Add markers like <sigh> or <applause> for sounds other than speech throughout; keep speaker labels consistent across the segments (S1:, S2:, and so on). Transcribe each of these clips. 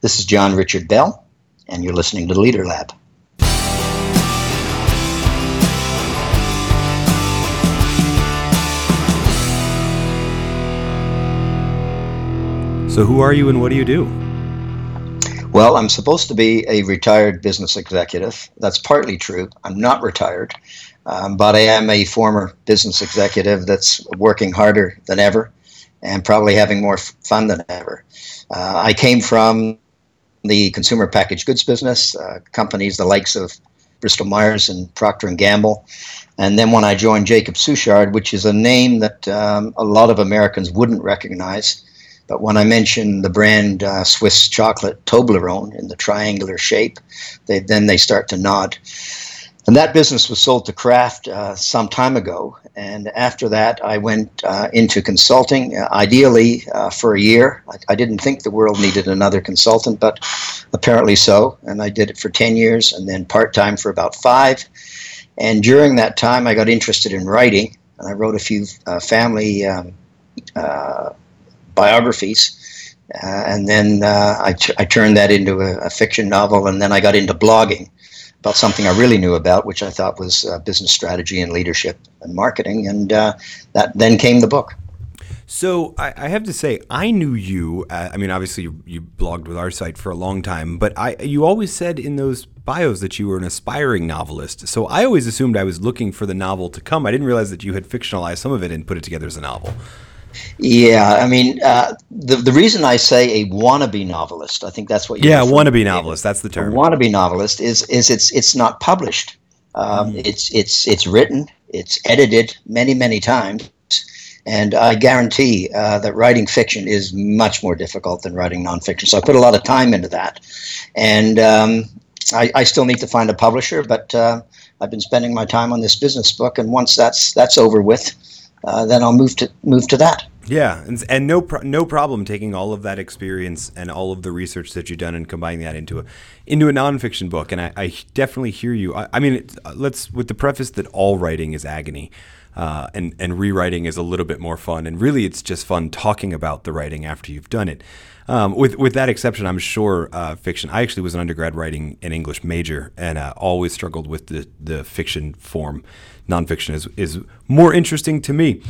S1: This is John Richard Bell, and you're listening to Leader Lab.
S2: So, who are you and what do you do?
S1: Well, I'm supposed to be a retired business executive. That's partly true. I'm not retired, um, but I am a former business executive that's working harder than ever and probably having more fun than ever. Uh, I came from the consumer packaged goods business, uh, companies the likes of Bristol Myers and Procter and Gamble, and then when I joined Jacob Suchard, which is a name that um, a lot of Americans wouldn't recognize, but when I mention the brand uh, Swiss chocolate Toblerone in the triangular shape, they, then they start to nod. And that business was sold to Kraft uh, some time ago. And after that, I went uh, into consulting, uh, ideally uh, for a year. I, I, didn't think the world needed another consultant, but apparently so. And I did it for 10 years and then part time for about five. And during that time, I got interested in writing. And I wrote a few uh, family um, uh, biographies. And then I turned that into a, a, fiction novel, and then I got into blogging about something I really knew about, which I thought was uh, business strategy and leadership and marketing, and uh, that then came the book.
S2: So I, I, have to say, I knew you. Uh, I mean, obviously, you, you, blogged with our site for a long time, but I you always said in those bios that you were an aspiring novelist. So I always assumed I was looking for the novel to come. I didn't realize that you had fictionalized some of it and put it together as a novel.
S1: Yeah, I mean, uh, the the reason I say a wannabe novelist, I think that's what.
S2: You Yeah, wannabe novelist. That's the term.
S1: A wannabe novelist is is it's it's not published. Um, mm. It's it's it's written. It's edited many many times, and I guarantee uh, that writing fiction is much more difficult than writing nonfiction. So I put a lot of time into that, and um, I, I, still need to find a publisher. But uh, I've been spending my time on this business book, and once that's that's over with uh, then I'll move to move to that.
S2: Yeah, and, and no pro- no problem taking all of that experience and all of the research that you've done and combining that into a into a nonfiction book. And I, I definitely hear you. I, I mean, let's with the preface that all writing is agony. Uh, and and rewriting is a little bit more fun, and really it's just fun talking about the writing after you've done it. Um, with with that exception, I'm sure uh, fiction. I actually was an undergrad writing an English major, and uh, always struggled with the the fiction form nonfiction is is more interesting to me.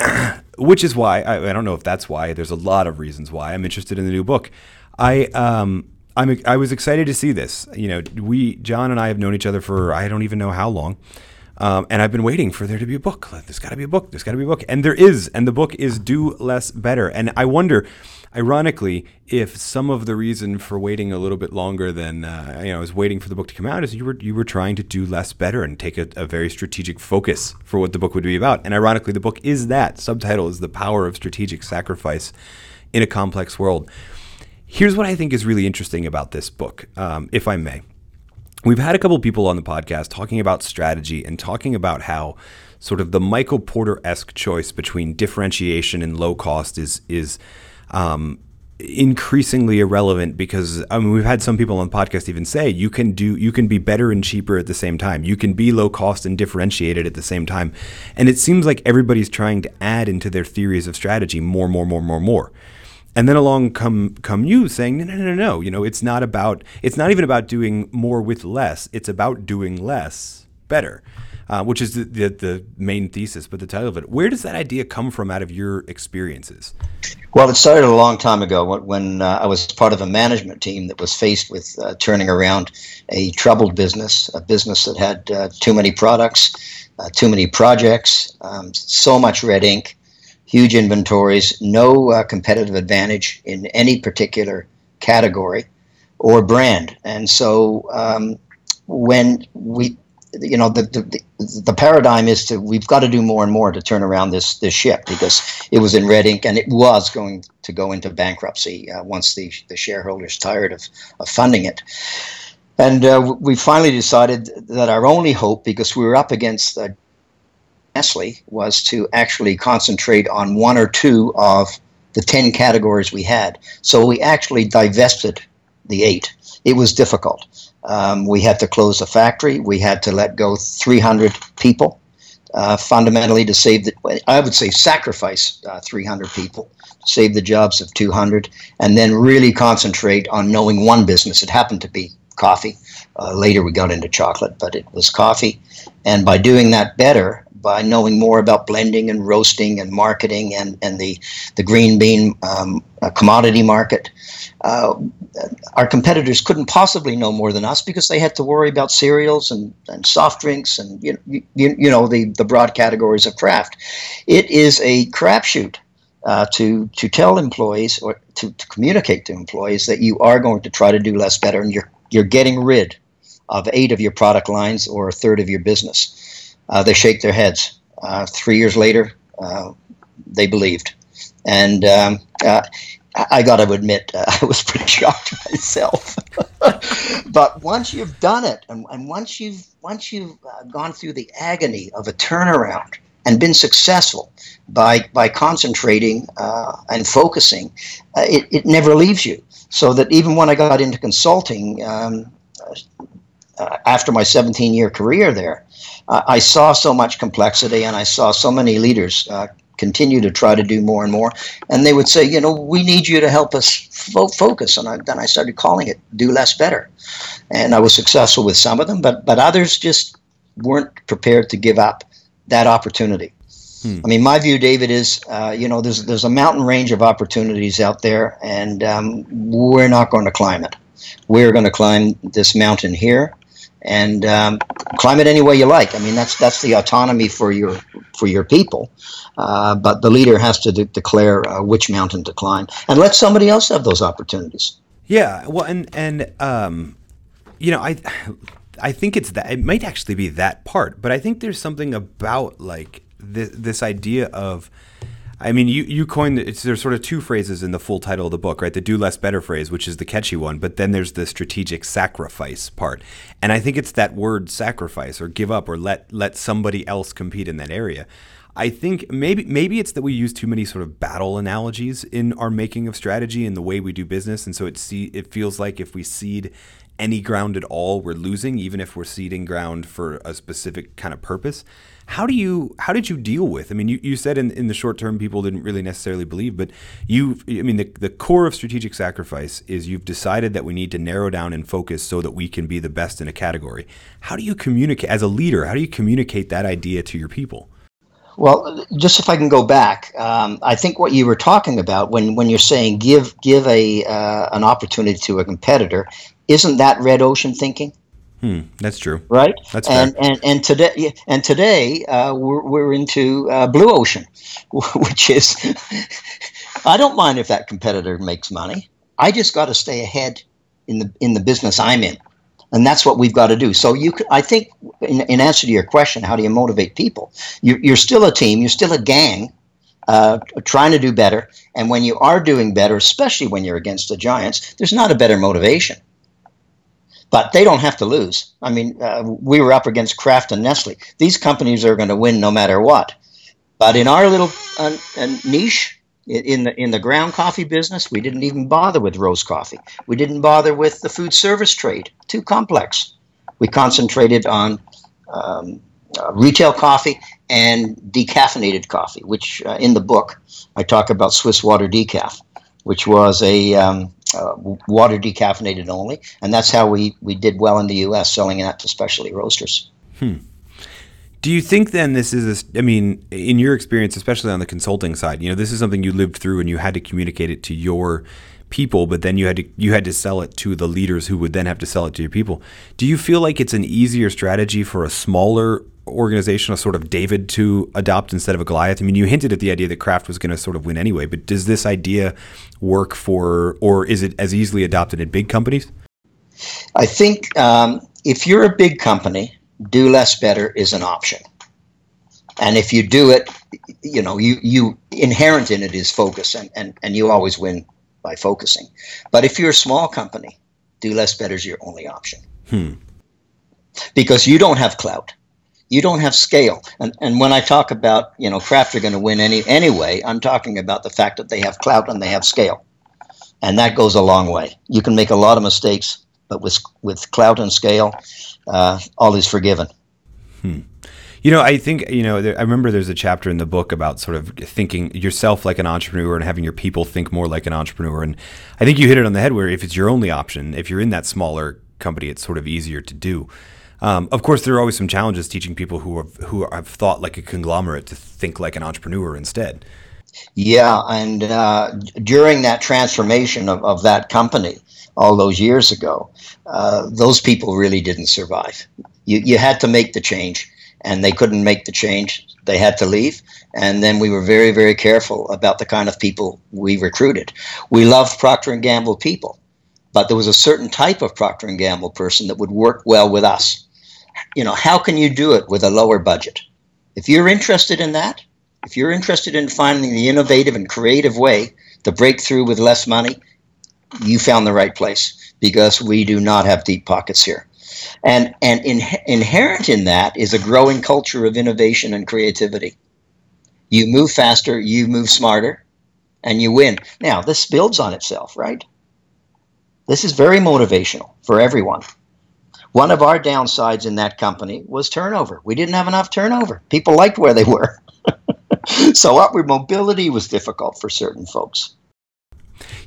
S2: <clears throat> Which is why I, I, don't know if that's why. There's a lot of reasons why I'm interested in the new book. I um I'm I was excited to see this. You know, we John and I have known each other for I don't even know how long. Um, and I've been waiting for there to be a book. There's got to be a book. There's got to be a book. And there is. And the book is Do Less Better. And I wonder, ironically, if some of the reason for waiting a little bit longer than uh, you know, is waiting for the book to come out is you were you were trying to do less better and take a, a, very strategic focus for what the book would be about. And ironically, the book is that subtitle is the power of strategic sacrifice in a complex world. Here's what I think is really interesting about this book, um, if I may. We've had a couple people on the podcast talking about strategy and talking about how sort of the Michael Porter esque choice between differentiation and low cost is is um, increasingly irrelevant because I mean we've had some people on the podcast even say you can do you can be better and cheaper at the same time. You can be low cost and differentiated at the same time. And it seems like everybody's trying to add into their theories of strategy more, more, more, more, more. And then along come come you saying no no no no you know it's not about it's not even about doing more with less it's about doing less better uh, which is the, the, the main thesis, but the title of it. Where does that idea come from out of your experiences?
S1: Well, it started a long time ago when, uh, I was part of a management team that was faced with uh, turning around a troubled business, a business that had uh, too many products, uh, too many projects, um, so much red ink, huge inventories, no uh, competitive advantage in any particular category or brand. And so um, when we you know the, the the paradigm is to we've got to do more and more to turn around this this ship because it was in red ink and it was going to go into bankruptcy uh, once the the shareholders tired of, of funding it. And uh, we finally decided that our only hope, because we were up against uh, Nestle, was to actually concentrate on one or two of the 10 categories we had. So we actually divested the eight. It was difficult. Um, we had to close the factory. We had to let go 300 people. uh, fundamentally to save the, I would say sacrifice uh, 300 people, save the jobs of 200, and then really concentrate on knowing one business. It happened to be coffee. Uh, later we got into chocolate, but it was coffee. And by doing that better, by knowing more about blending and roasting and marketing and, and the, the green bean um, uh, commodity market, uh, our competitors couldn't possibly know more than us because they had to worry about cereals and, and soft drinks and you, you, you know the, the broad categories of Kraft. It is a crapshoot uh, to to tell employees or to, to communicate to employees that you are going to try to do less better and you're you're getting rid of eight of your product lines or a third of your business. Uh, they shake their heads. Uh, three years later, uh, they believed, and um, uh, I got to admit, uh, <laughs> I was pretty shocked <laughs> myself. <laughs> but once you've done it, and, and once you've once you've gone through the agony of a turnaround and been successful by by concentrating and focusing, it, it never leaves you. So that even when I got into consulting. Um, uh, after my 17 year career there, I saw so much complexity and I saw so many leaders continue to try to do more and more. And they would say, you know, we need you to help us fo- focus. And I, then I started calling it "Do Less Better," and I was successful with some of them, but but others just weren't prepared to give up that opportunity. Hmm. I mean, my view, David, is uh, you know there's there's a mountain range of opportunities out there, and um, we're not going to climb it. We're going to climb this mountain here, and um, climb it any way you like. I mean, that's that's the autonomy for your for your people. Uh, but the leader has to de- declare uh, which mountain to climb, and let somebody else have those opportunities.
S2: Yeah, well, and and um, you know, I I think it's that it might actually be that part, but I think there's something about like this this idea of I mean, you you coined it's there's sort of two phrases in the full title of the book, right? The do less better phrase, which is the catchy one, but then there's the strategic sacrifice part. And I think it's that word sacrifice or give up or let let somebody else compete in that area. I think maybe maybe it's that we use too many sort of battle analogies in our making of strategy and the way we do business, and so it see it feels like if we cede any ground at all, we're losing, even if we're ceding ground for a specific kind of purpose. How do you how did you deal with? I mean, you, you said in, in the short term people didn't really necessarily believe, but you I mean the, the core of strategic sacrifice is you've decided that we need to narrow down and focus so that we can be the best in a category. How do you communicate as a leader? How do you communicate that idea to your people?
S1: Well, just if I can go back, um, I think what you were talking about when, when you're saying give give a uh, an opportunity to a competitor, isn't that red ocean thinking?
S2: Hmm, that's true.
S1: Right.
S2: That's
S1: and
S2: fair.
S1: and and today and today uh, we're we're into uh, blue ocean, <laughs> which is <laughs> I don't mind if that competitor makes money. I just got to stay ahead in the in the business I'm in, and that's what we've got to do. So you, I think, in, in answer to your question, how do you motivate people? You're, you're still a team. You're still a gang. Uh, trying to do better, and when you are doing better, especially when you're against the giants, there's not a better motivation but they don't have to lose. I mean, uh, we were up against Kraft and Nestle. These companies are going to win no matter what. But in our little uh, uh, niche, in the in the ground coffee business, we didn't even bother with roast coffee. We didn't bother with the food service trade. Too complex. We concentrated on um, uh, retail coffee and decaffeinated coffee, which uh, in the book I talk about Swiss Water Decaf, which was a um, uh, water decaffeinated only, and that's how we we did well in the U.S. selling that to specialty roasters.
S2: Hmm. Do you think then this is a, I mean, in your experience, especially on the consulting side, you know, this is something you lived through and you had to communicate it to your people, but then you had to you had to sell it to the leaders who would then have to sell it to your people. Do you feel like it's an easier strategy for a smaller organization, a sort of David to adopt instead of a Goliath? I mean, you hinted at the idea that Kraft was going to sort of win anyway, but does this idea work for, or is it as easily adopted in big companies?
S1: I think um, if you're a big company, do less better is an option. And if you do it, you know, you, you inherent in it is focus, and, and, and you always win by focusing. But if you're a small company, do less better is your only option.
S2: Hmm.
S1: Because you don't have clout you don't have scale. And, and when I talk about, you know, Kraft are going to win any anyway, I'm talking about the fact that they have clout and they have scale. And that goes a long way. You can make a lot of mistakes, but with with clout and scale, uh, all is forgiven.
S2: Hmm. You know, I think, you know, there, I remember there's a chapter in the book about sort of thinking yourself like an entrepreneur and having your people think more like an entrepreneur. And I think you hit it on the head where if it's your only option, if you're in that smaller company, it's sort of easier to do. Um, of course, there are always some challenges teaching people who have, who have thought like a conglomerate to think like an entrepreneur instead.
S1: Yeah, and uh, during that transformation of, of that company all those years ago, uh, those people really didn't survive. You, you had to make the change, and they couldn't make the change. They had to leave, and then we were very, very careful about the kind of people we recruited. We loved Procter Gamble people, but there was a certain type of Procter Gamble person that would work well with us. You know, how can you do it with a lower budget? If you're interested in that, if you're interested in finding the innovative and creative way to break through with less money, you found the right place because we do not have deep pockets here. And, and in, inherent in that is a growing culture of innovation and creativity. You move faster, you move smarter, and you win. Now, this builds on itself, right? This is very motivational for everyone. One of our downsides in that company was turnover. We didn't have enough turnover. People liked where they were. <laughs> so upward mobility was difficult for certain folks.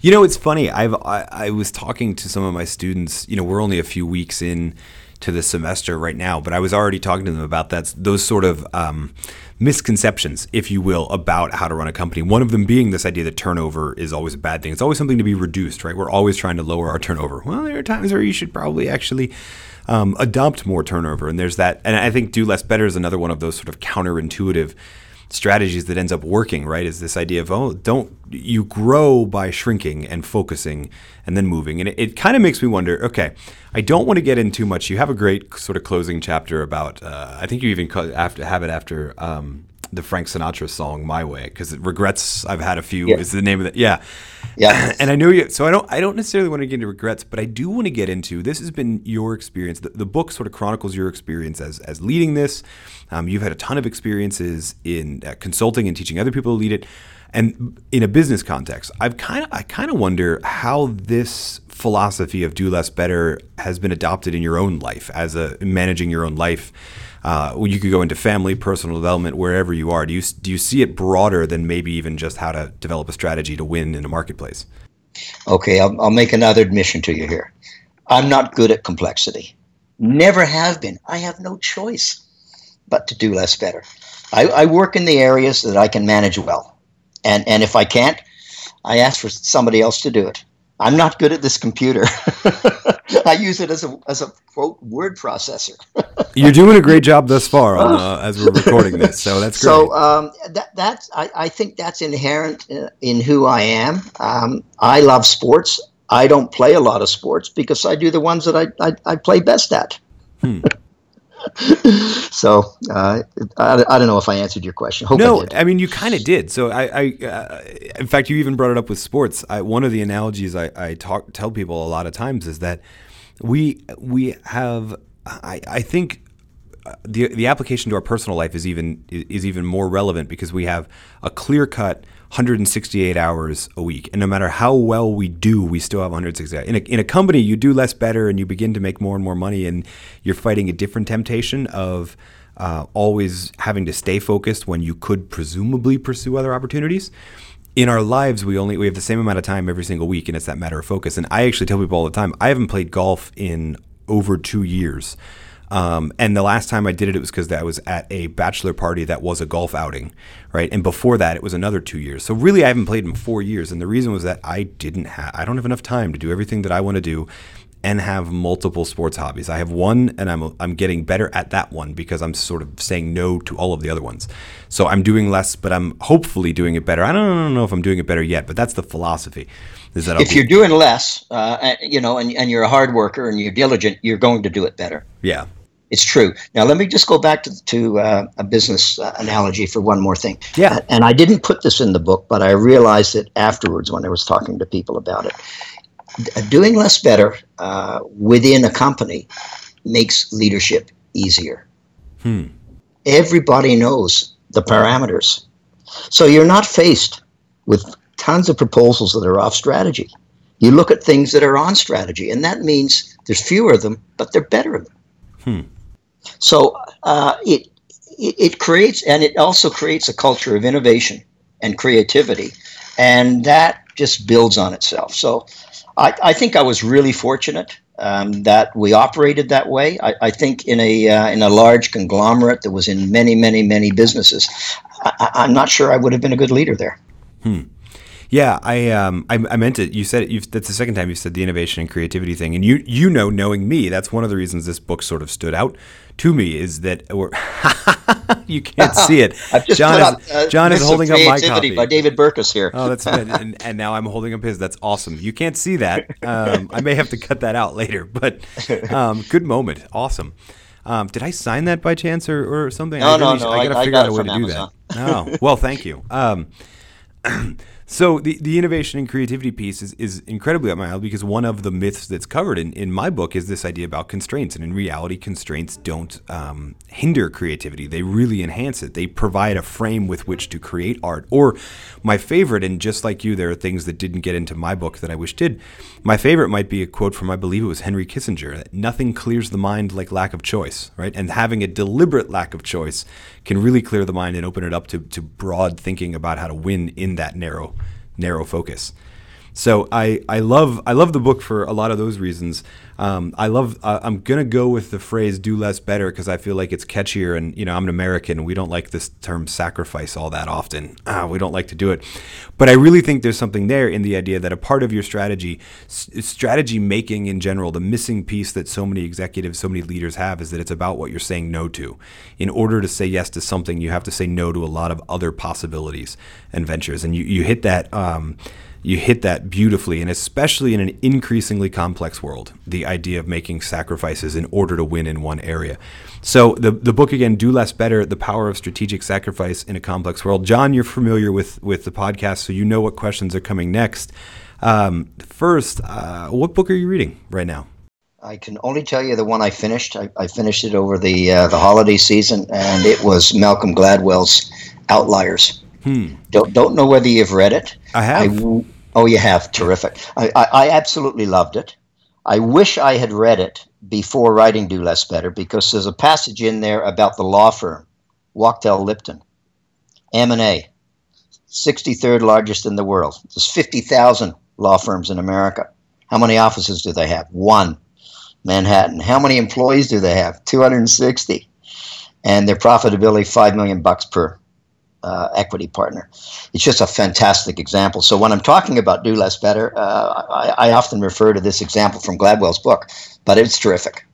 S2: You know, it's funny. I've I, I, was talking to some of my students. You know, we're only a few weeks in to the semester right now, but I was already talking to them about that those sort of um, misconceptions, if you will, about how to run a company. One of them being this idea that turnover is always a bad thing. It's always something to be reduced, right? We're always trying to lower our turnover. Well, there are times where you should probably actually um, adopt more turnover, and there's that. And I think do less better is another one of those sort of counterintuitive strategies that ends up working, right? Is this idea of, oh, don't, you grow by shrinking and focusing and then moving. And it, it kind of makes me wonder, okay, I don't want to get in too much. You have a great sort of closing chapter about, uh, I think you even have it after um, the Frank Sinatra song "My Way" because regrets. I've had a few. Yeah. Is the name of it? Yeah,
S1: yeah. <clears throat>
S2: and I know you. So I don't. I don't necessarily want to get into regrets, but I do want to get into. This has been your experience. The, the book sort of chronicles your experience as as leading this. Um, you've had a ton of experiences in uh, consulting and teaching other people to lead it, and in a business context. I've kind of. I kind of wonder how this philosophy of do less better has been adopted in your own life as a managing your own life uh, you could go into family, personal development, wherever you are. Do you do you see it broader than maybe even just how to develop a strategy to win in a marketplace?
S1: Okay, I'll, I'll make another admission to you here. I'm not good at complexity. Never have been. I have no choice but to do less better. I, I work in the areas that I can manage well, and and if I can't, I ask for somebody else to do it. I'm not good at this computer. <laughs> I use it as a as a quote word processor. <laughs>
S2: You're doing a great job thus far on, uh, as we're recording this, so that's great.
S1: So um, that that's I, I think that's inherent in who I am. Um, I love sports. I don't play a lot of sports because I do the ones that I I, I play best at. Hmm. So uh, I, I, don't know if I answered your question. Hope
S2: no,
S1: I,
S2: I, mean you kind of did. So I, I uh, in fact, you even brought it up with sports. I, one of the analogies I, I talk tell people a lot of times is that we we have I, I think the the application to our personal life is even is even more relevant because we have a clear cut 168 hours a week. And no matter how well we do, we still have 168. In a, in a company, you do less better and you begin to make more and more money, and you're fighting a different temptation of uh, always having to stay focused when you could presumably pursue other opportunities. In our lives, we only we have the same amount of time every single week, and it's that matter of focus. And I actually tell people all the time, I haven't played golf in over two years. Um, and the last time I did it, it was because I was at a bachelor party that was a golf outing, right? And before that, it was another two years. So really, I haven't played in four years. And the reason was that I didn't have, I don't have enough time to do everything that I want to do and have multiple sports hobbies. I have one, and I'm I'm getting better at that one because I'm sort of saying no to all of the other ones. So I'm doing less, but I'm hopefully doing it better. I don't know if I'm doing it better yet, but that's the philosophy.
S1: Is that if you're doing less, uh, you know, and, and you're a hard worker and you're diligent, you're going to do it better.
S2: Yeah.
S1: It's true. Now, let me just go back to, to uh, a business uh, analogy for one more thing.
S2: Yeah.
S1: And I didn't put this in the book, but I realized it afterwards when I was talking to people about it. D- doing less better uh, within a company makes leadership easier. Hmm. Everybody knows the parameters. So you're not faced with tons of proposals that are off strategy. You look at things that are on strategy, and that means there's fewer of them, but they're better. Hmm. So uh, it it, it creates, and it also creates a culture of innovation and creativity, and that just builds on itself. So, I, I think I was really fortunate um, that we operated that way. I, I think in a uh, in a large conglomerate that was in many, many, many businesses, I, am not sure I would have been a good leader there.
S2: Hmm. Yeah, I um I, I meant it. You said it. You've, that's the second time you said the innovation and creativity thing, and you you know, knowing me, that's one of the reasons this book sort of stood out to me is that <laughs> you can't see it. <laughs> John is, uh, John is holding up my copy
S1: by David Burkus here.
S2: oh, that's and, <laughs> and, now I'm holding up his. That's awesome. You can't see that. Um, I may have to cut that out later, but um, good moment. Awesome. Um, did I sign that by chance or, or something?
S1: No, I no, no.
S2: I, gotta
S1: I,
S2: figure
S1: I got
S2: out a way to
S1: Amazon.
S2: do that. Oh, well, thank you. <clears throat> So the, the innovation and creativity piece is, is incredibly up my alley because one of the myths that's covered in, in my book is this idea about constraints. And in reality, constraints don't um, hinder creativity. They really enhance it. They provide a frame with which to create art. Or my favorite, and just like you, there are things that didn't get into my book that I wish did. My favorite might be a quote from, I believe it was Henry Kissinger, that nothing clears the mind like lack of choice, right? And having a deliberate lack of choice can really clear the mind and open it up to, to broad thinking about how to win in that narrow narrow focus. So I, I love I love the book for a lot of those reasons. Um, I love uh, I'm gonna go with the phrase "do less better" because I feel like it's catchier, and you know I'm an American. We don't like this term "sacrifice" all that often. Ah, we don't like to do it, but I really think there's something there in the idea that a part of your strategy, s- strategy making in general, the missing piece that so many executives, so many leaders have is that it's about what you're saying no to. In order to say yes to something, you have to say no to a lot of other possibilities and ventures, and you you hit that. Um, you hit that beautifully, and especially in an increasingly complex world, the idea of making sacrifices in order to win in one area. So the the book again, "Do Less Better: The Power of Strategic Sacrifice in a Complex World." John, you're familiar with with the podcast, so you know what questions are coming next. Um, first, uh, what book are you reading right now?
S1: I can only tell you the one I finished. I, I finished it over the uh, the holiday season, and it was Malcolm Gladwell's Outliers. Hmm. Don't don't know whether you've read it.
S2: I have.
S1: I, oh, you have. Terrific. I, I, I absolutely loved it. I wish I had read it before writing Do Less Better because there's a passage in there about the law firm, Wachtell Lipton, M&A, 63rd largest in the world. There's 50,000 law firms in America. How many offices do they have? One. Manhattan. How many employees do they have? 260. And their profitability 5 million bucks per uh, equity partner. It's just a fantastic example. So when I'm talking about do less better, uh, I, I, often refer to this example from Gladwell's book, but it's terrific.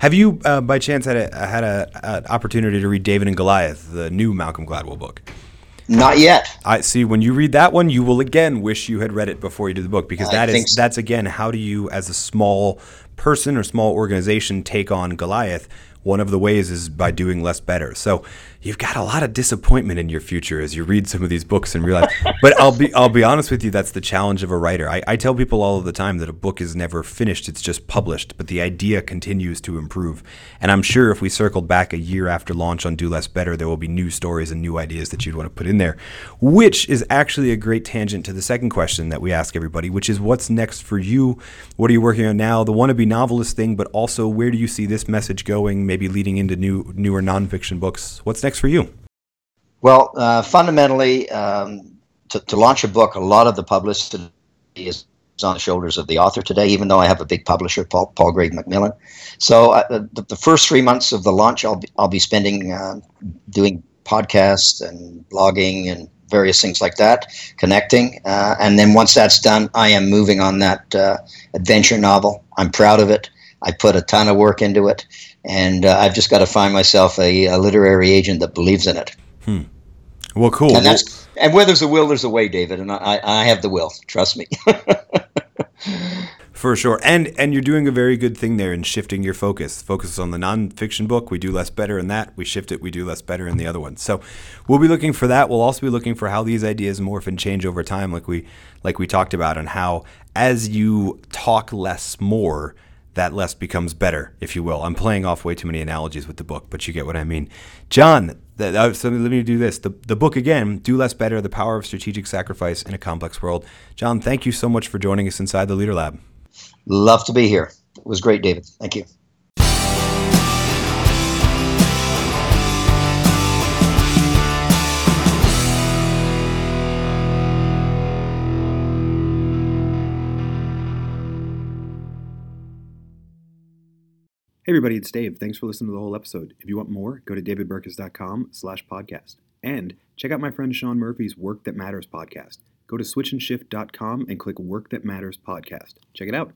S2: Have you, uh, by chance, had a had a, an opportunity to read David and Goliath, the new Malcolm Gladwell book?
S1: Not yet.
S2: I see. When you read that one, you will again wish you had read it before you do the book because that is so. that's again how do you, as a small person or small organization, take on Goliath? One of the ways is by doing less better. So you've got a lot of disappointment in your future as you read some of these books and realize. <laughs> but I'll be I'll be honest with you, that's the challenge of a writer. I, I tell people all of the time that a book is never finished; it's just published. But the idea continues to improve. And I'm sure if we circled back a year after launch on Do Less Better, there will be new stories and new ideas that you'd want to put in there. Which is actually a great tangent to the second question that we ask everybody, which is what's next for you? What are you working on now? The wannabe novelist thing, but also where do you see this message going? Maybe leading into new newer nonfiction books. What's next? For you?
S1: Well, uh, fundamentally, um, to, to, launch a book, a lot of the publicity is on the shoulders of the author today, even though I have a big publisher, Paul, Palgrave Macmillan. So uh, the, the, first three months of the launch, I'll be, I'll be spending uh, doing podcasts and blogging and various things like that, connecting. Uh, and then once that's done, I am moving on that uh, adventure novel. I'm proud of it. I put a ton of work into it and uh, I've just got to find myself a, a, literary agent that believes in it.
S2: Hmm. Well, cool.
S1: And that's and where there's a will, there's a way, David, and I, I have the will. Trust me. <laughs>
S2: For sure, and and you're doing a very good thing there in shifting your focus. Focus on the nonfiction book. We do less better in that. We shift it. We do less better in the other one. So we'll be looking for that. We'll also be looking for how these ideas morph and change over time, like we like we talked about, and how as you talk less more that less becomes better, if you will. I'm playing off way too many analogies with the book, but you get what I mean. John, uh, so let me do this. The, the book again, Do Less Better The Power of Strategic Sacrifice in a Complex World. John, thank you so much for joining us inside the Leader Lab.
S1: Love to be here. It was great, David. Thank you.
S2: Hey everybody, it's Dave. Thanks for listening to the whole episode. If you want more, go to davidburkus.com slash podcast. And check out my friend Sean Murphy's Work That Matters podcast. Go to switchandshift.com and click Work That Matters podcast. Check it out.